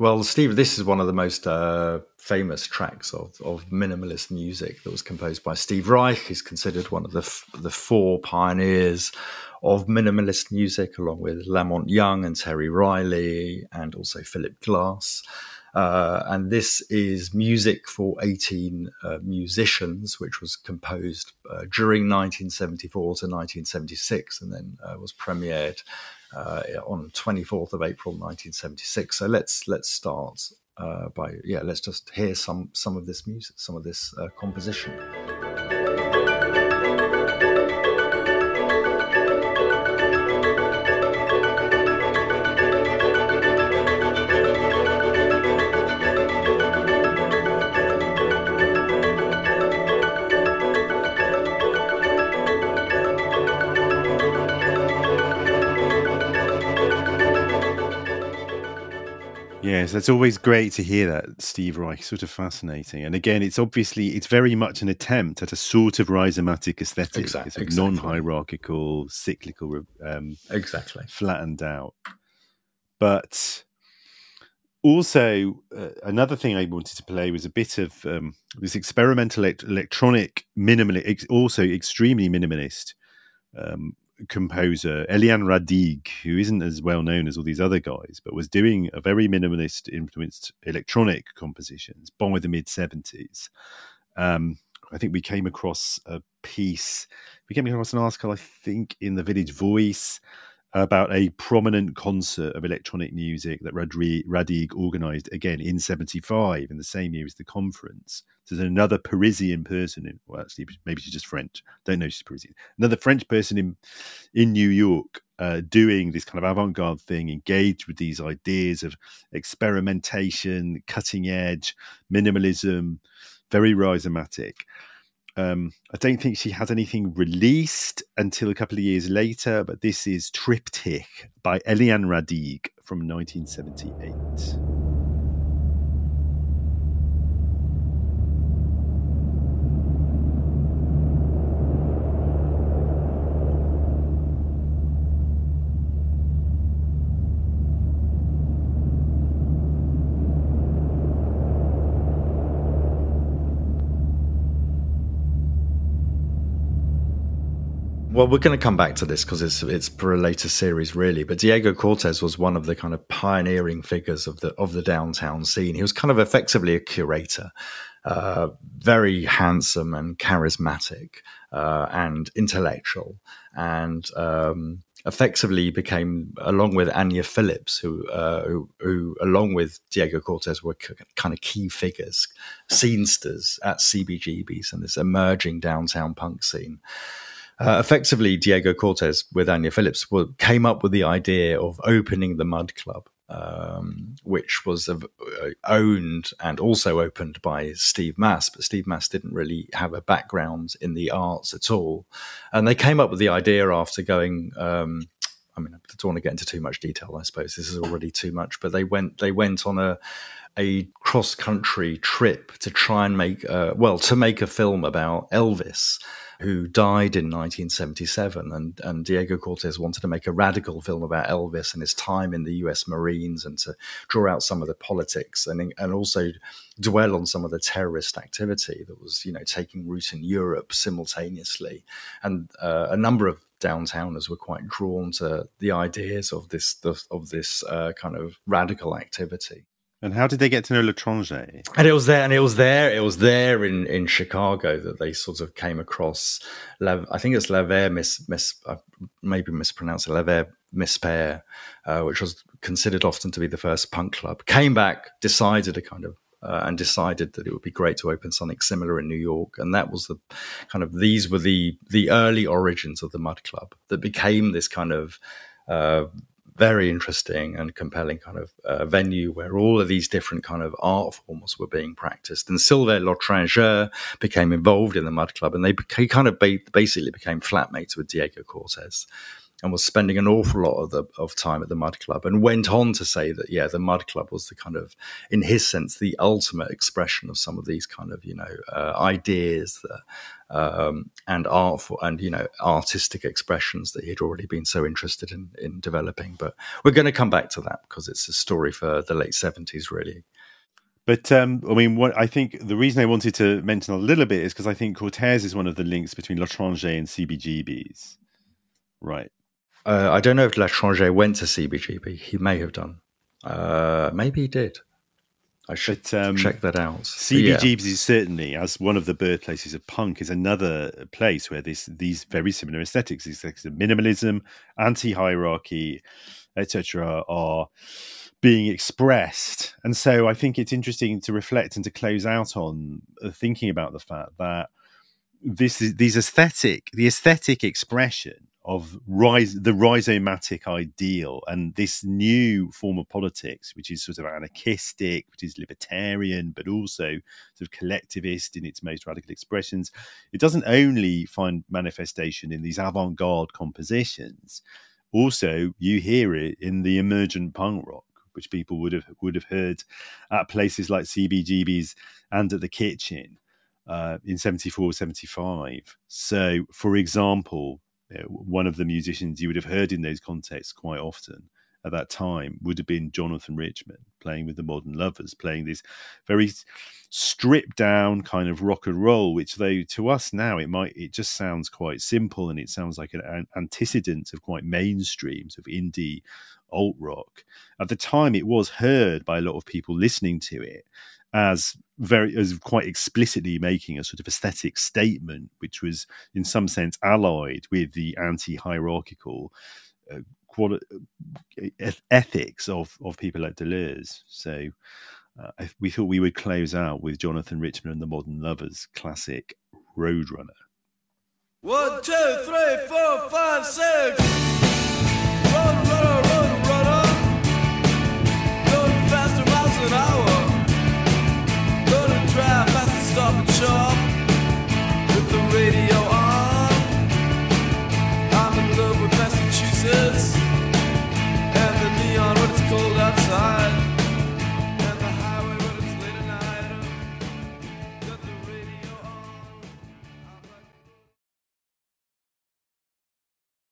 Well, Steve, this is one of the most uh, famous tracks of, of minimalist music that was composed by Steve Reich. He's considered one of the f- the four pioneers of minimalist music, along with La Monte Young and Terry Riley, and also Philip Glass. Uh, and this is music for 18 uh, musicians, which was composed uh, during 1974 to 1976 and then uh, was premiered uh, on 24th of April 1976. So let's let's start uh, by yeah, let's just hear some some of this music, some of this composition. Yes, that's always great to hear that, Steve Reich. Sort of fascinating. And again, it's obviously it's very much an attempt at a sort of rhizomatic aesthetic. Exactly, it's exactly. non-hierarchical, cyclical, um, exactly flattened out. But also, uh, another thing I wanted to play was a bit of um, this experimental elect- electronic minimal, ex- also extremely minimalist um, composer Eliane Radigue, who isn't as well known as all these other guys, but was doing a very minimalist influenced electronic compositions Born by the mid 70s. Um, I think we came across a piece, we came across an article, I think, in the Village Voice about a prominent concert of electronic music that Radigue organized again in 75 in the same year as the conference. So there's another Parisian person in, well, actually, maybe she's just French. Don't know she's Parisian. Another French person in, in New York uh, doing this kind of avant garde thing, engaged with these ideas of experimentation, cutting edge, minimalism, very rhizomatic. Um, I don't think she had anything released until a couple of years later, but this is Triptych by Eliane Radigue from 1978. Well, we're going to come back to this because it's it's for a later series, really. But Diego Cortez was one of the kind of pioneering figures of the of the downtown scene. He was kind of effectively a curator, uh, very handsome and charismatic uh, and intellectual, and um, effectively became, along with Anya Phillips, who, uh, who, who along with Diego Cortez were c- kind of key figures, scenesters at CBGBs and this emerging downtown punk scene. Uh, effectively, Diego Cortez with Anya Phillips came up with the idea of opening the Mudd Club, um, which was uh, owned and also opened by Steve Mass. But Steve Mass didn't really have a background in the arts at all. And they came up with the idea after going. Um, I mean, I don't want to get into too much detail. I suppose this is already too much. But they went. They went on a a cross country trip to try and make. Uh, well, to make a film about Elvis who died in 1977. And, and Diego Cortez wanted to make a radical film about Elvis and his time in the US Marines and to draw out some of the politics and, and also dwell on some of the terrorist activity that was, you know, taking root in Europe simultaneously. And uh, a number of downtowners were quite drawn to the ideas of this of this uh, kind of radical activity. And how did they get to know Lotringer? And it was there, and it was there, it was there in, in Chicago that they sort of came across. I think it's L'Envers Miss Miss, uh, maybe mispronounced L'Envers Mispère, uh, which was considered often to be the first punk club. Came back, decided a kind of uh, and decided that it would be great to open something similar in New York. And that was the kind of these were the the early origins of the Mudd Club that became this kind of uh, very interesting and compelling kind of uh, venue where all of these different kind of art forms were being practiced. And Sylvère Lotringer became involved in the Mudd Club, and they kind of ba- basically became flatmates with Diego Cortez. And was spending an awful lot of the of time at the Mudd Club, and went on to say that yeah, the Mudd Club was the kind of, in his sense, the ultimate expression of some of these kind of you know uh, ideas that, um, and art for, and you know artistic expressions that he'd already been so interested in in developing. But we're going to come back to that because it's a story for the late seventies, really. But um, I mean, what I think the reason I wanted to mention a little bit is because I think Cortez is one of the links between Lotringer and CBGBs, right? Uh, I don't know if Lotringer went to CBGB. He may have done. Uh, maybe he did. I should but, um, check that out. CBGBs yeah. is certainly, as one of the birthplaces of punk, is another place where this these very similar aesthetics, these minimalism, anti-hierarchy, etc., are being expressed. And so I think it's interesting to reflect and to close out on uh, thinking about the fact that this is these aesthetic, the aesthetic expression of rise, the rhizomatic ideal and this new form of politics, which is sort of anarchistic, which is libertarian, but also sort of collectivist in its most radical expressions. It doesn't only find manifestation in these avant garde compositions, also, you hear it in the emergent punk rock which people would have would have heard at places like CBGB's and at the Kitchen uh, in 74, 75. So, for example, Uh, one of the musicians you would have heard in those contexts quite often at that time would have been Jonathan Richman playing with the Modern Lovers, playing this very stripped down kind of rock and roll, which though to us now it might it just sounds quite simple and it sounds like an, an antecedent of quite mainstream of indie alt rock. At the time, it was heard by a lot of people listening to it as very as quite explicitly making a sort of aesthetic statement, which was in some sense allied with the anti-hierarchical uh, quali- uh, ethics of of people like Deleuze. So. Uh, we thought we would close out with Jonathan Richman and the Modern Lovers classic Roadrunner. One, two, three, four, five, six.